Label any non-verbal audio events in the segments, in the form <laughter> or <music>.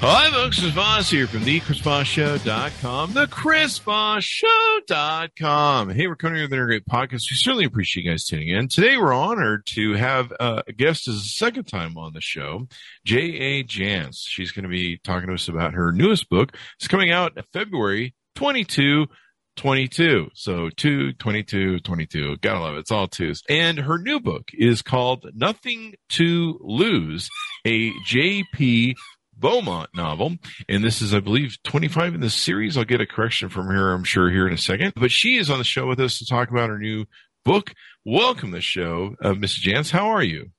Hi, folks. It's Voss here from the ChrisVossShow.com, the ChrisVossShow.com. Hey, we're coming here with another great podcast. We certainly appreciate you guys tuning in. Today, we're honored to have uh, a guest as a second time on the show, J.A. Jance. She's going to be talking to us about her newest book. It's coming out February 22, 22. So 2, 22, 22. Gotta love it. It's all twos. And her new book is called Nothing to Lose, a JP Beaumont novel. And this is, I believe, 25 in the series. I'll get a correction from her, I'm sure, here in a second. But she is on the show with us to talk about her new book. Welcome to the show, uh, Mrs. Jance. How are you?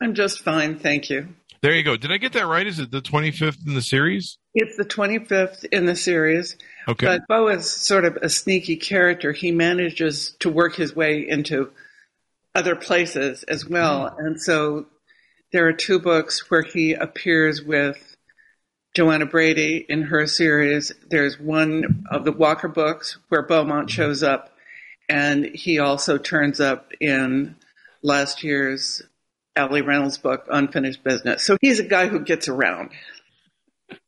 I'm just fine. Thank you. There you go. Did I get that right? Is it the 25th in the series? It's the 25th in the series. Okay. But Bo is sort of a sneaky character. He manages to work his way into other places as well. Mm. And so there are two books where he appears with Joanna Brady in her series. There's one of the Walker books where Beaumont mm-hmm. shows up, and he also turns up in last year's Ali Reynolds book, Unfinished Business. So he's a guy who gets around.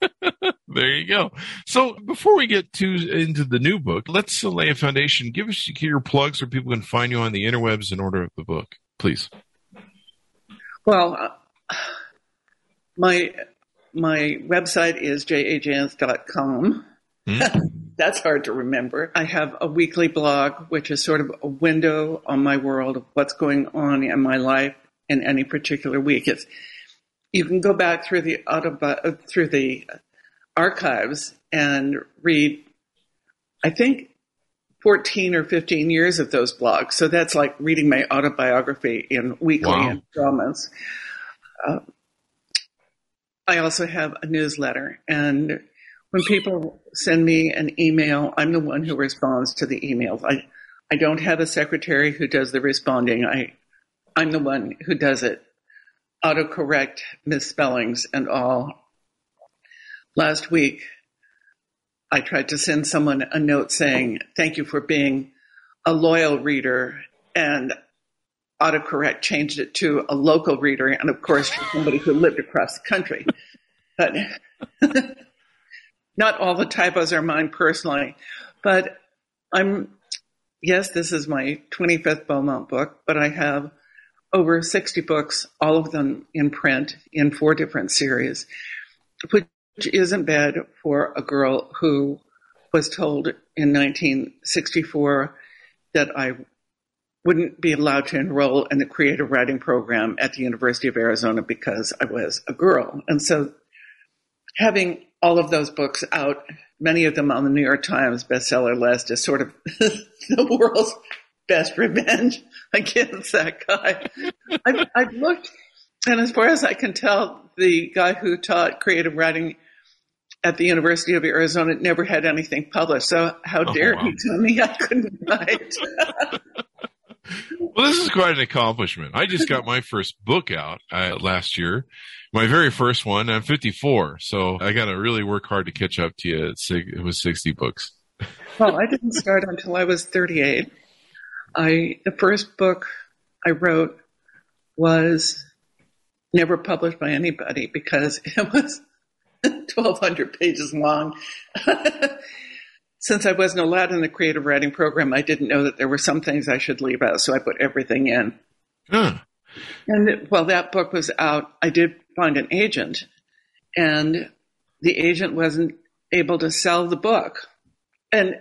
<laughs> there you go. So before we get to into the new book, let's lay a foundation. Give us your plugs so people can find you on the interwebs in order of the book, please. Well, my my website is jajance.com. Mm. <laughs> That's hard to remember. I have a weekly blog, which is sort of a window on my world of what's going on in my life in any particular week. It's you can go back through the autobi- uh, through the archives and read. I think 14 or 15 years of those blogs. So that's like reading my autobiography in weekly wow. installments. Uh, I also have a newsletter, and when people send me an email, I'm the one who responds to the emails. I, I don't have a secretary who does the responding. I, I'm the one who does it. Autocorrect misspellings and all. Last week, I tried to send someone a note saying, thank you for being a loyal reader. And autocorrect changed it to a local reader, and of course, somebody who lived across the country. But <laughs> not all the typos are mine personally. But I'm, yes, this is my 25th Beaumont book, but I have over 60 books, all of them in print in four different series, which isn't bad for a girl who was told in 1964 that I wouldn't be allowed to enroll in the creative writing program at the University of Arizona because I was a girl. And so having all of those books out, many of them on the New York Times bestseller list, is sort of <laughs> the world's best revenge <laughs> against that guy. I've, I've, looked, and as far as I can tell, the guy who taught creative writing at the University of Arizona never had anything published. So how oh, dare wow. he tell me I couldn't write? <laughs> well, this is quite an accomplishment. I just got my first book out uh, last year, my very first one. I'm 54, so I got to really work hard to catch up to you. It was 60 books. well, I didn't start until I was 38. I the first book I wrote was never published by anybody because it was <laughs> 1,200 pages long <laughs> since I wasn't allowed in the creative writing program, I didn't know that there were some things I should leave out, so I put everything in. Huh. And while that book was out, I did find an agent, and the agent wasn't able to sell the book. And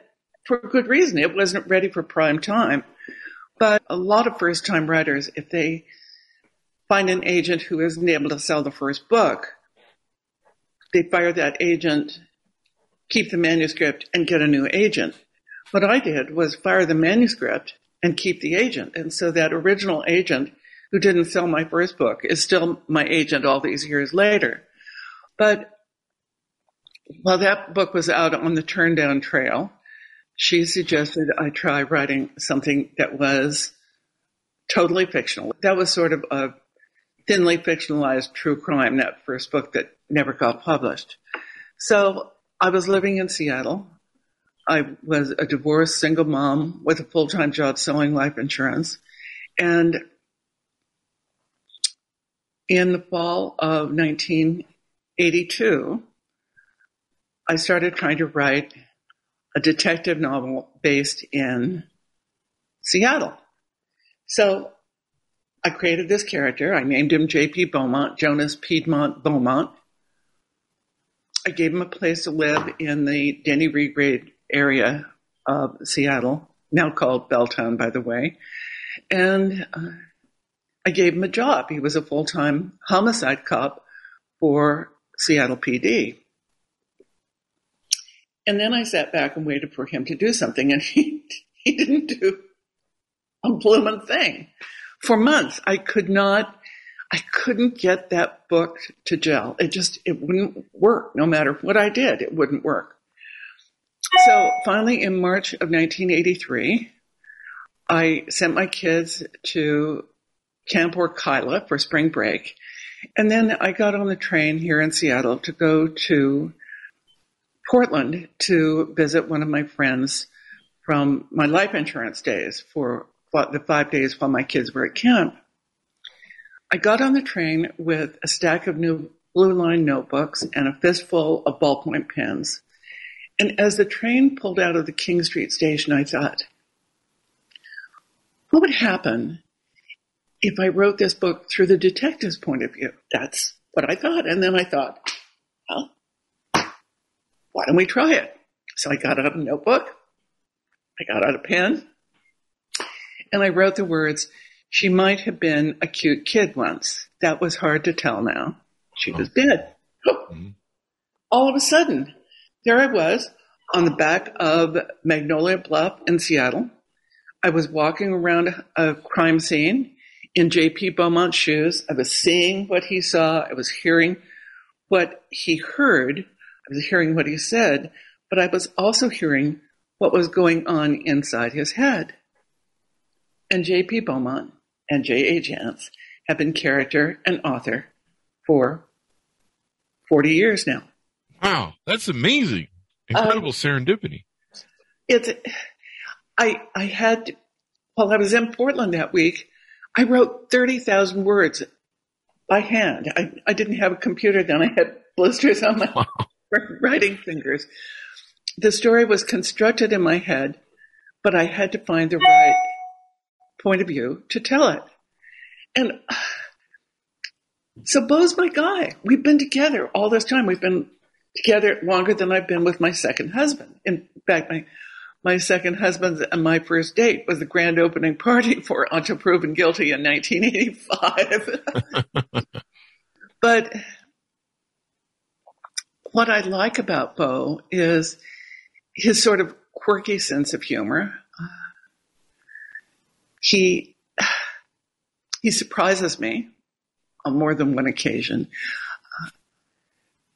for good reason, it wasn't ready for prime time. But a lot of first time writers, if they find an agent who isn't able to sell the first book, they fire that agent keep the manuscript and get a new agent. What I did was fire the manuscript and keep the agent. And so that original agent who didn't sell my first book is still my agent all these years later. But while that book was out on the Turndown Trail, she suggested I try writing something that was totally fictional. That was sort of a thinly fictionalized true crime, that first book that never got published. So I was living in Seattle. I was a divorced single mom with a full time job selling life insurance. And in the fall of 1982, I started trying to write a detective novel based in Seattle. So I created this character. I named him J.P. Beaumont, Jonas Piedmont Beaumont. I gave him a place to live in the Denny Regrade area of Seattle, now called Belltown, by the way. And uh, I gave him a job. He was a full time homicide cop for Seattle PD. And then I sat back and waited for him to do something, and <laughs> he, he didn't do a blooming thing. For months, I could not, I couldn't get that book to gel. It just, it wouldn't work. No matter what I did, it wouldn't work. So finally, in March of 1983, I sent my kids to Camp Orkila for spring break. And then I got on the train here in Seattle to go to Portland to visit one of my friends from my life insurance days for the five days while my kids were at camp. I got on the train with a stack of new blue line notebooks and a fistful of ballpoint pens. And as the train pulled out of the King Street station, I thought, what would happen if I wrote this book through the detective's point of view? That's what I thought. And then I thought, well, why don't we try it? So I got out a notebook, I got out a pen, and I wrote the words, she might have been a cute kid once. That was hard to tell now. She was dead. Mm-hmm. All of a sudden, there I was on the back of Magnolia Bluff in Seattle. I was walking around a crime scene in J.P. Beaumont's shoes. I was seeing what he saw. I was hearing what he heard. I was hearing what he said, but I was also hearing what was going on inside his head. And J.P. Beaumont and J.A. Jance have been character and author for 40 years now. Wow, that's amazing. Incredible um, serendipity. It's, I, I had, while I was in Portland that week, I wrote 30,000 words by hand. I, I didn't have a computer then. I had blisters on my wow. <laughs> writing fingers. The story was constructed in my head, but I had to find the right point of view to tell it. And so Bo's my guy. We've been together all this time. We've been together longer than I've been with my second husband. In fact, my my second husband and my first date was the grand opening party <laughs> for Until Proven Guilty in 1985. <laughs> but what I like about Bo is his sort of quirky sense of humor. He he surprises me on more than one occasion.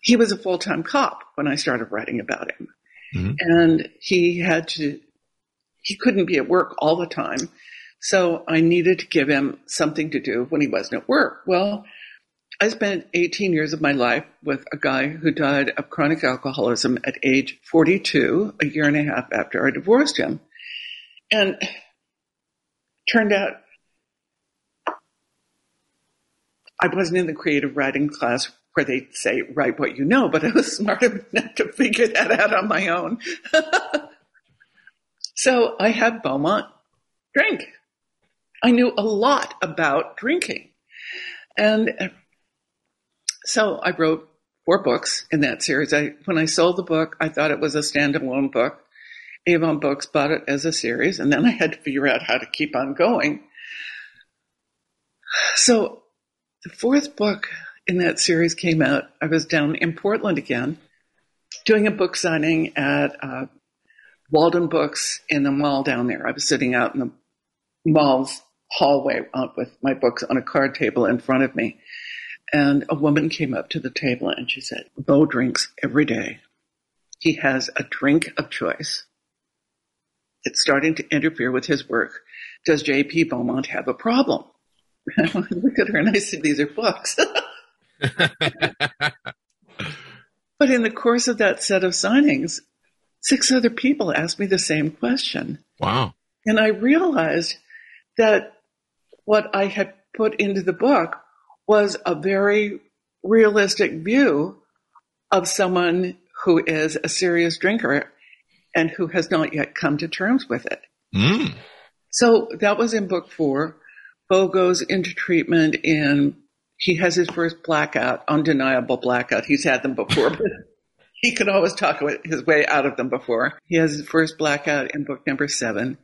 he was a full time cop when I started writing about him, mm-hmm. and he had to he couldn't be at work all the time, so I needed to give him something to do when he wasn't at work. Well, I spent 18 years of my life with a guy who died of chronic alcoholism at age 42, a year and a half after I divorced him. And turned out I wasn't in the creative writing class where they say, write what you know, but I was smart enough <laughs> to figure that out on my own. <laughs> so I had Beaumont drink. I knew a lot about drinking. And uh, so I wrote four books in that series. I, when I sold the book, I thought it was a standalone book. Avon Books bought it as a series, and then I had to figure out how to keep on going. So the fourth book in that series came out. I was down in Portland again, doing a book signing at uh, Walden Books in the mall down there. I was sitting out in the mall's hallway with my books on a card table in front of me. And a woman came up to the table and she said, Bo drinks every day. he has a drink of choice. It's starting to interfere with his work. Does J.P. Beaumont have a problem? I <laughs> look at her and I said, These are books. <laughs> but in the course of that set of signings, six other people asked me the same question. Wow. And I realized that what I had put into the book was a very realistic view of someone who is a serious drinker and who has not yet come to terms with it. Mm. So that was in book four. Bo goes into treatment in, he has his first blackout, undeniable blackout. He's had them before, but <laughs> he could always talk his way out of them before. He has his first blackout in book number seven.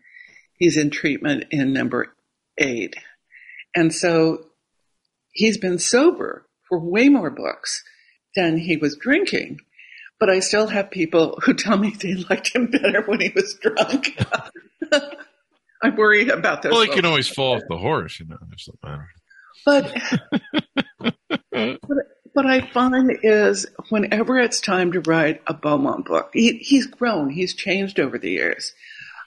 He's in treatment in number eight. And so he's been sober for way more books than he was drinking. But I still have people who tell me they liked him better when he was drunk. <laughs> I worry about those. Well, he can always fall off the horse, you know. That's the matter. But, <laughs> but what I find is whenever it's time to write a Beaumont book, he, he's grown, he's changed over the years.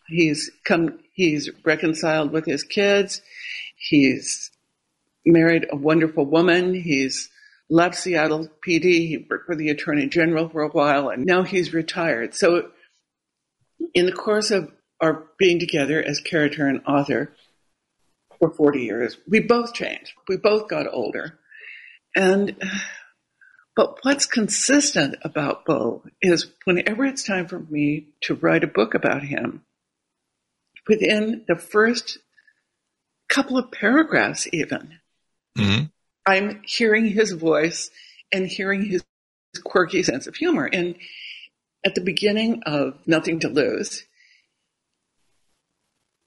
He's come, he's reconciled with his kids. He's married a wonderful woman. He's left Seattle PD. He worked for the Attorney General for a while, and now he's retired. So, in the course of our being together as character and author for 40 years, we both changed. We both got older. And, but what's consistent about Bo is whenever it's time for me to write a book about him, within the first couple of paragraphs, even, mm-hmm. I'm hearing his voice and hearing his quirky sense of humor. And at the beginning of Nothing to Lose,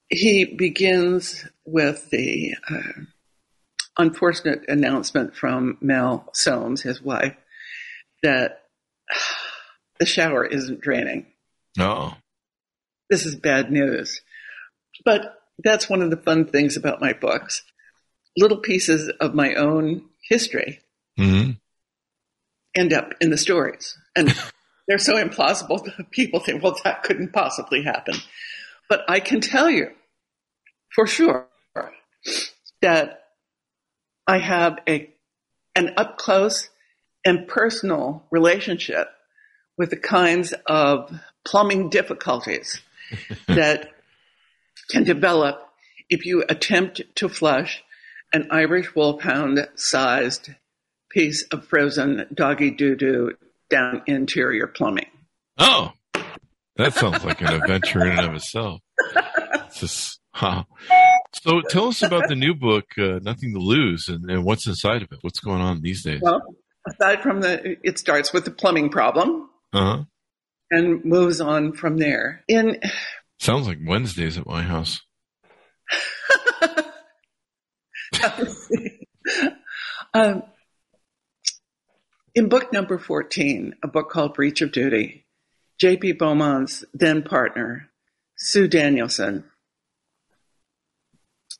he begins with the uh, unfortunate announcement from Mel Soames, his wife, that the shower isn't draining. Oh. This is bad news. But that's one of the fun things about my books. Little pieces of my own history mm-hmm. end up in the stories. And <laughs> they're so implausible that people think, well, that couldn't possibly happen. But I can tell you for sure that I have a an up close and personal relationship with the kinds of plumbing difficulties <laughs> that can develop if you attempt to flush an Irish wolfhound sized piece of frozen doggy doo doo down interior plumbing. Oh, that sounds like an adventure in and of itself. It's just, huh. So tell us about the new book, uh, Nothing to Lose, and, and, what's inside of it. What's going on these days? Well, aside from the, it starts with the plumbing problem. Uh-huh. And moves on from there. In sounds like Wednesdays at my house. <laughs> <laughs> um, in book number 14, a book called Breach of Duty, J.P. Beaumont's then partner, Sue Danielson,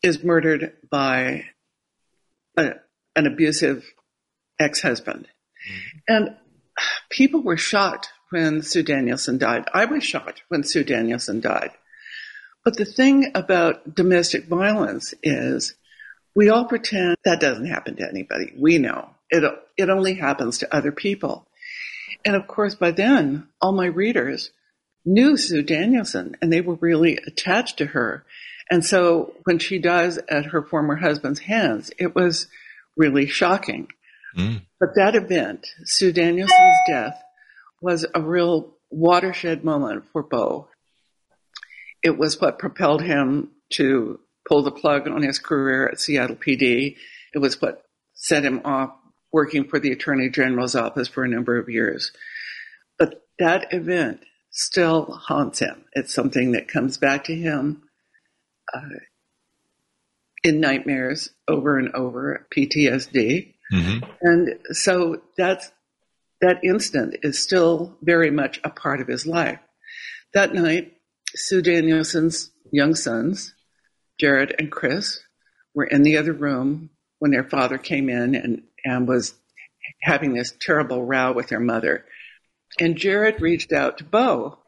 is murdered by a, an abusive ex husband. Mm-hmm. And people were shocked when Sue Danielson died. I was shocked when Sue Danielson died. But the thing about domestic violence is we all pretend that doesn't happen to anybody. We know it, it only happens to other people. And of course, by then, all my readers knew Sue Danielson and they were really attached to her. And so when she dies at her former husband's hands, it was really shocking. Mm. But that event, Sue Danielson's death, was a real watershed moment for Bo. It was what propelled him to pull the plug on his career at Seattle PD. It was what set him off working for the Attorney General's office for a number of years. But that event still haunts him. It's something that comes back to him uh, in nightmares over and over, PTSD. Mm-hmm. And so that's that instant is still very much a part of his life. That night, Sue Danielson's young sons, Jared and Chris, were in the other room when their father came in and, and was having this terrible row with their mother. And Jared reached out to Bo,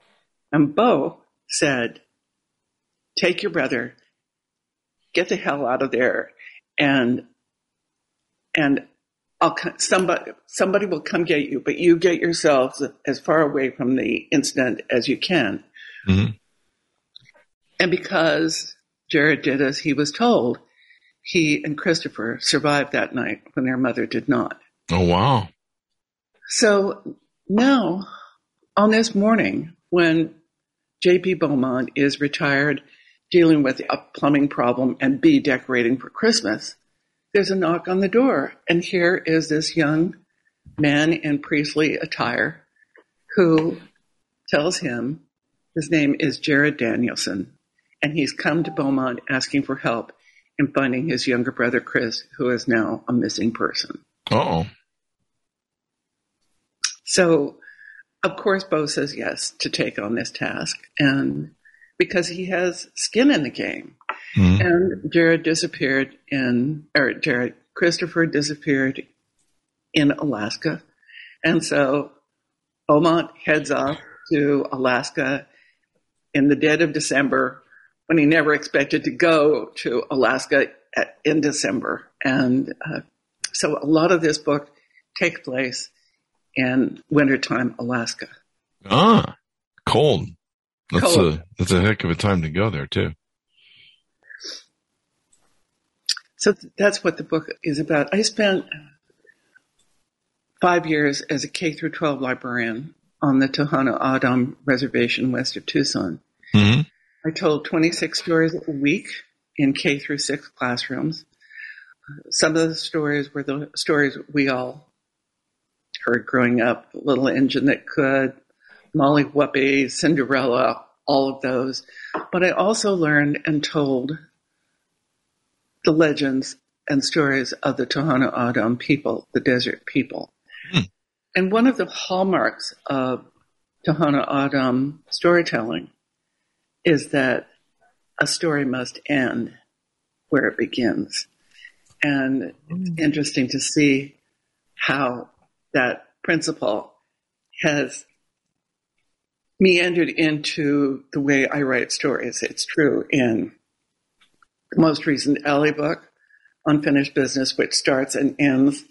and Bo said, Take your brother, get the hell out of there, and and I'll somebody somebody will come get you, but you get yourselves as far away from the incident as you can. Mm-hmm. And because Jared did as he was told, he and Christopher survived that night when their mother did not. Oh wow! So now, on this morning, when J.P. Beaumont is retired, dealing with a plumbing problem and B decorating for Christmas, there's a knock on the door, and here is this young man in priestly attire who tells him his name is Jared Danielson, and he's come to Beaumont asking for help in finding his younger brother Chris, who is now a missing person. oh. So, of course, Bo says yes to take on this task, and because he has skin in the game. Mm-hmm. And Jared disappeared in, or Jared Christopher disappeared in Alaska, and so Beaumont heads off to Alaska in the dead of December when he never expected to go to Alaska at, in December. And uh, so a lot of this book takes place in wintertime Alaska. Ah, cold. That's cold. a that's a heck of a time to go there too. So that's what the book is about. I spent five years as a K through 12 librarian on the Tohono O'odham Reservation west of Tucson. Mm-hmm. I told 26 stories a week in K through 6 classrooms. Some of the stories were the stories we all heard growing up Little Engine That Could, Molly Whuppie, Cinderella, all of those. But I also learned and told the legends and stories of the Tohono O'odham people, the desert people. Hmm. And one of the hallmarks of Tohono O'odham storytelling is that a story must end where it begins. And it's mm. interesting to see how that principle has meandered into the way I write stories. It's true in the most recent Ali book, Unfinished Business, which starts and ends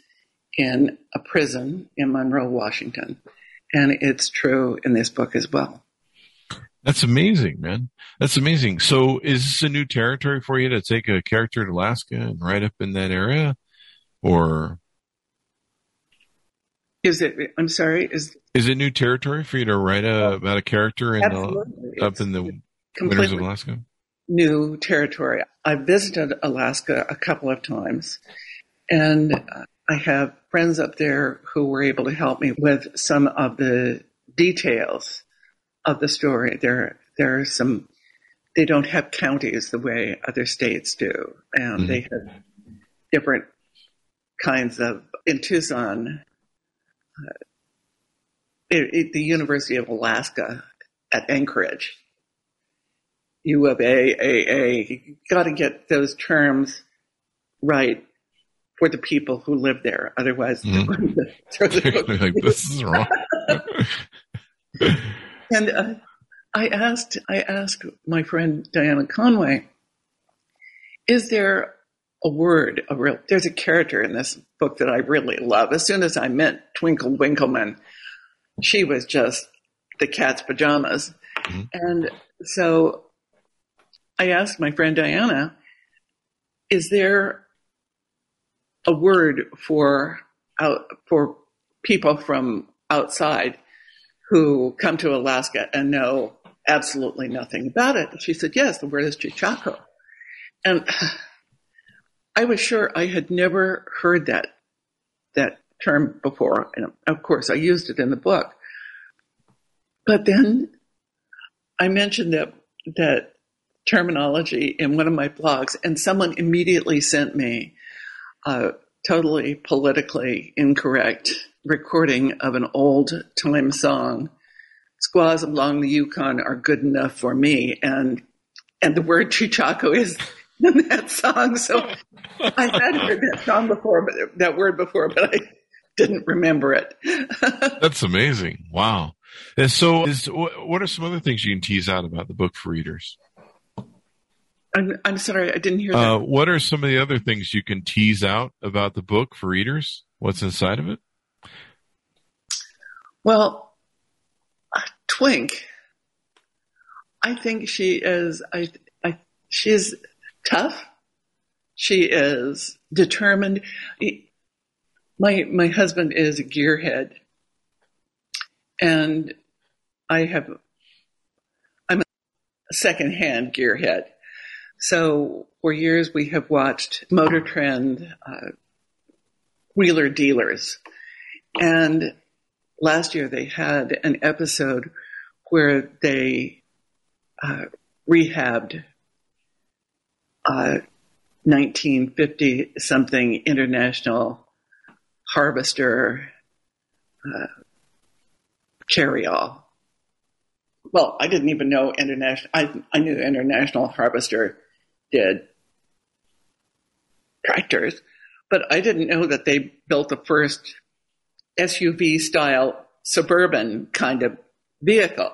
in a prison in Monroe, Washington. And it's true in this book as well. That's amazing, man. That's amazing. So is this a new territory for you to take a character to Alaska and write up in that area? Or is it I'm sorry, is is it new territory for you to write a, about a character in the, up in the winters of Alaska? New territory. I visited Alaska a couple of times and I have friends up there who were able to help me with some of the details of the story. There, there are some. They don't have counties the way other states do, and mm-hmm. they have different kinds of. In Tucson, uh, it, it, the University of Alaska at Anchorage, U of A, A, A. You got to get those terms right for the people who live there. Otherwise, mm-hmm. <laughs> they're <laughs> like, this is wrong. <laughs> And uh, I asked, I asked my friend Diana Conway, is there a word, a real, there's a character in this book that I really love. As soon as I met Twinkle Winkleman, she was just the cat's pajamas. Mm-hmm. And so I asked my friend Diana, is there a word for out for people from outside who come to Alaska and know absolutely nothing about it. She said, yes, the word is Cheechako. And <sighs> I was sure I had never heard that, that term before. And of course, I used it in the book. But then I mentioned that, that terminology in one of my blogs, and someone immediately sent me a totally politically incorrect recording of an old time song. Squaws along the Yukon are good enough for me, and and the word cheechako is <laughs> in that song. So I had heard that song before, but that word before, but I didn't remember it. <laughs> That's amazing. Wow. And so, is, what are some other things you can tease out about the book for readers? I'm, I'm sorry, I didn't hear that. Uh, what are some of the other things you can tease out about the book for readers? What's inside of it? Well, Twink, I think she is. I, I, she is tough. She is determined. My my husband is a gearhead, and I have. I'm a secondhand gearhead. So for years we have watched Motor Trend uh, wheeler dealers, and last year they had an episode where they uh, rehabbed uh, 1950 something international harvester uh. Well, I didn't even know international. I, I knew international harvester did tractors, but I didn't know that they built the first SUV style suburban kind of vehicle.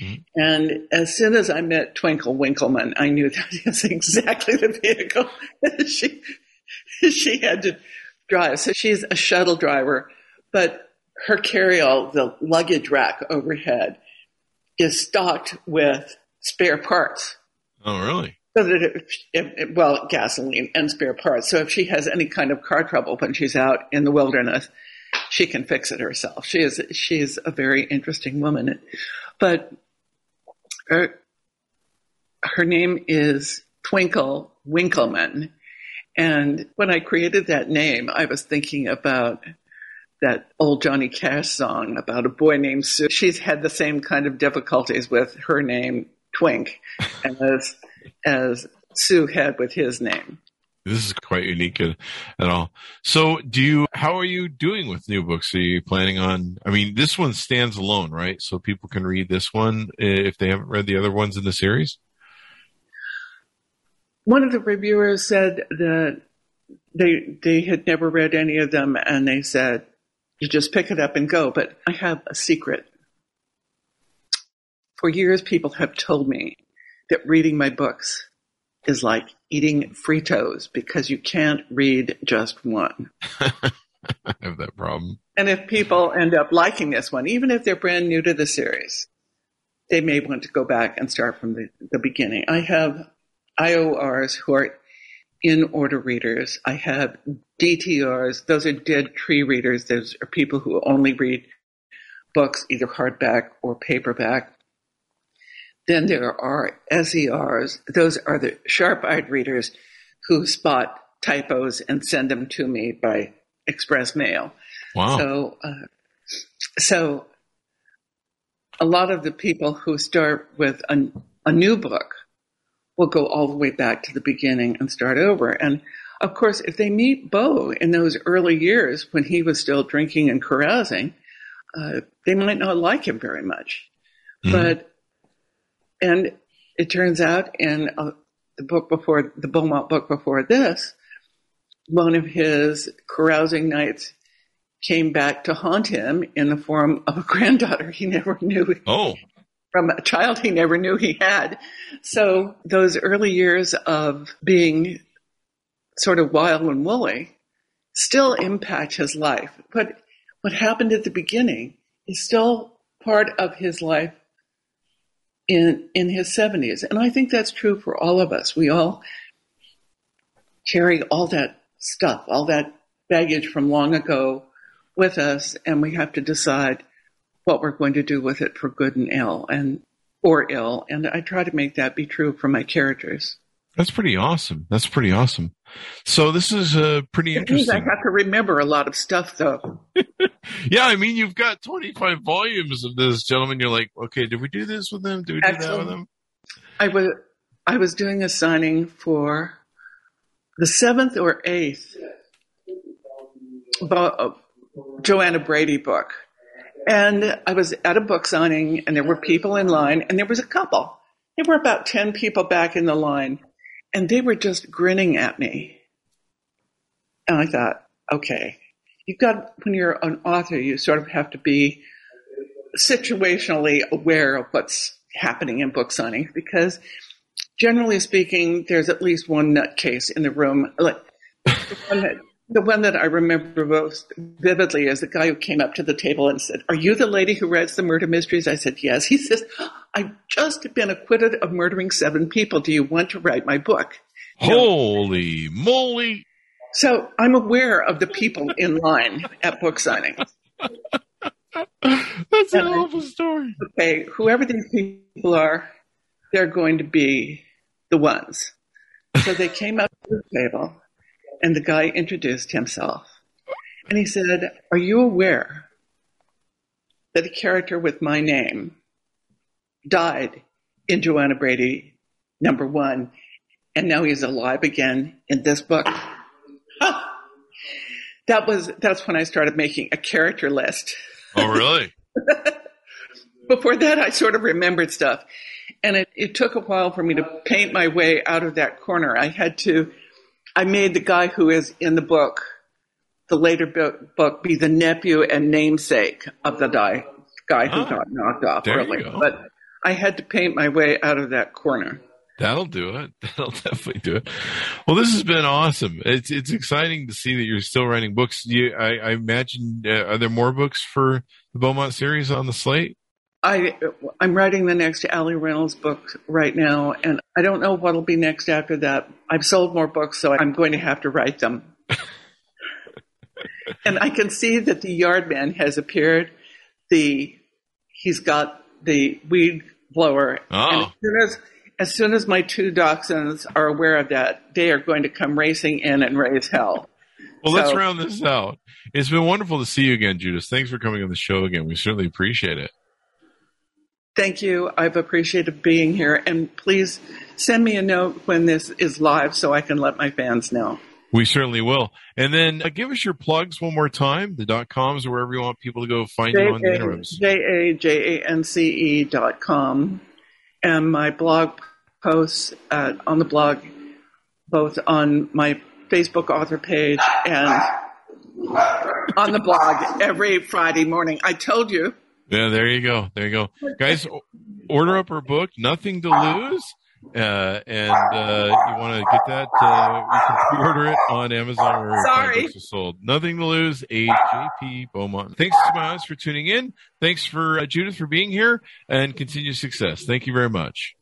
Mm-hmm. And as soon as I met Twinkle Winkleman, I knew that <laughs> is exactly the vehicle she she had to drive. So she's a shuttle driver, but her carryall, the luggage rack overhead, is stocked with spare parts. Oh, really? So that it, it, well, gasoline and spare parts. So if she has any kind of car trouble when she's out in the wilderness, she can fix it herself. She is she's a very interesting woman, but her, her name is Twinkle Winkleman. And when I created that name, I was thinking about that old Johnny Cash song about a boy named Sue. She's had the same kind of difficulties with her name, Twink, as as Sue had with his name. This is quite unique at, at, all. So, do you? How are you doing with new books? Are you planning on? I mean, this one stands alone, right? So people can read this one if they haven't read the other ones in the series. One of the reviewers said that they they had never read any of them, and they said you just pick it up and go. But I have a secret. For years, people have told me that reading my books is like eating Fritos because you can't read just one. <laughs> I have that problem. And if people end up liking this one, even if they're brand new to the series, they may want to go back and start from the, the beginning. I have IORs who are in order readers. I have DTRs. Those are dead tree readers. Those are people who only read books, either hardback or paperback. Then there are SERs. Those are the sharp-eyed readers who spot typos and send them to me by express mail. Wow. So, uh, so a lot of the people who start with a, a new book will go all the way back to the beginning and start over. And of course, if they meet Bo in those early years when he was still drinking and carousing, uh, they might not like him very much. Mm-hmm. But and it turns out in uh, the book before, the Beaumont book before this, one of his carousing nights came back to haunt him in the form of a <laughs> granddaughter he never knew. Oh. From a child he never knew he had. So those early years of being sort of wild and woolly still impact his life. But what happened at the beginning is still part of his life in in his 70s and i think that's true for all of us we all carry all that stuff all that baggage from long ago with us and we have to decide what we're going to do with it for good and ill and or ill and i try to make that be true for my characters that's pretty awesome. That's pretty awesome. So this is uh, pretty it interesting. I have to remember a lot of stuff, though. <laughs> yeah, I mean, you've got 25 volumes of this, gentleman. You're like, okay, did we do this with them? Did we do Actually, that with them? I was I was doing a signing for the seventh or eighth uh, Joanna Brady book, and I was at a book signing, and there were people in line, and there was a couple. There were about 10 people back in the line and they were just grinning at me. And I thought, okay, you got when you're an author, you sort of have to be situationally aware of what's happening in book signings because generally speaking, there's at least one nutcase in the room. Like the one that, the one that I remember most vividly is the guy who came up to the table and said, "Are you the lady who writes the murder mysteries?" I said, "Yes." He says, "I've just been acquitted of murdering seven people. Do you want to write my book?" You Holy know? moly! So I'm aware of the people in line at book signings. That's an awful story. Okay, whoever these people are, they're going to be the ones. So they came up to the table and the guy introduced himself. And he said, Are you aware that a character with my name died in Joanna Brady, number one, and now he's alive again in this book? <laughs> that was that's when I started making a character list. Oh, really? <laughs> Before that, I sort of remembered stuff. And it, it took a while for me to paint my way out of that corner. I had to, I made the guy who is in the book, the later book, book be the nephew and namesake of the guy, guy who oh, got knocked off early. But I had to paint my way out of that corner. That'll do it. <laughs> That'll definitely do it. Well, this has been awesome. It's it's exciting to see that you're still writing books. You, I, I imagine, uh, are there more books for the Beaumont series on the slate? I I'm writing the next Ali Reynolds book right now, and I don't know what'll be next after that. I've sold more books, so I'm going to have to write them. <laughs> and I can see that the Yardman has appeared. The he's got the weed blower. Oh. And as soon as, as soon as my two dachshunds are aware of that, they are going to come racing in and raise hell. Well, so, let's round this out. It's been wonderful to see you again, Judith. Thanks for coming on the show again. We certainly appreciate it. Thank you. I've appreciated being here. And please send me a note when this is live so I can let my fans know. We certainly will. And then uh, give us your plugs one more time, the dot coms or wherever you want people to go find J-A- you on the interims. J-A-J-A-N-C-E dot com. And my blog posts uh, on the blog, both on my Facebook author page and on the blog every Friday morning. I told you yeah, there you go. There you go. Guys, order up her book, Nothing to Lose. Uh, and uh, you want to get that, uh, you can pre-order it on Amazon or Sorry. books sold. Nothing to lose. A JP Beaumont. Thanks to my for tuning in. Thanks for uh, Judith for being here, and continued success. Thank you very much.